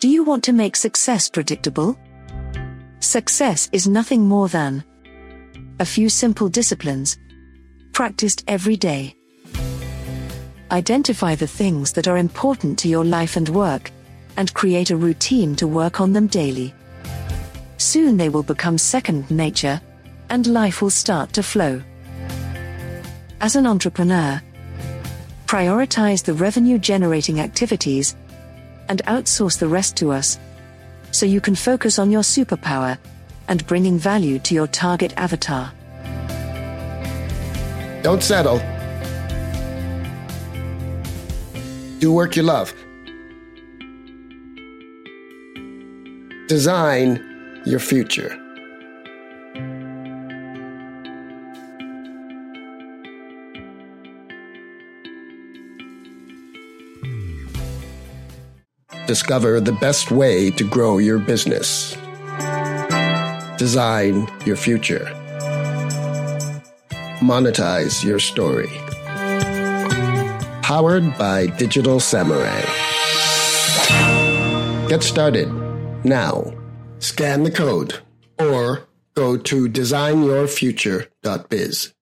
Do you want to make success predictable? Success is nothing more than a few simple disciplines practiced every day. Identify the things that are important to your life and work, and create a routine to work on them daily. Soon they will become second nature, and life will start to flow. As an entrepreneur, prioritize the revenue generating activities and outsource the rest to us so you can focus on your superpower and bringing value to your target avatar. Don't settle. Do work you love. Design your future. Discover the best way to grow your business. Design your future. Monetize your story. Powered by Digital Samurai. Get started now. Scan the code or go to designyourfuture.biz.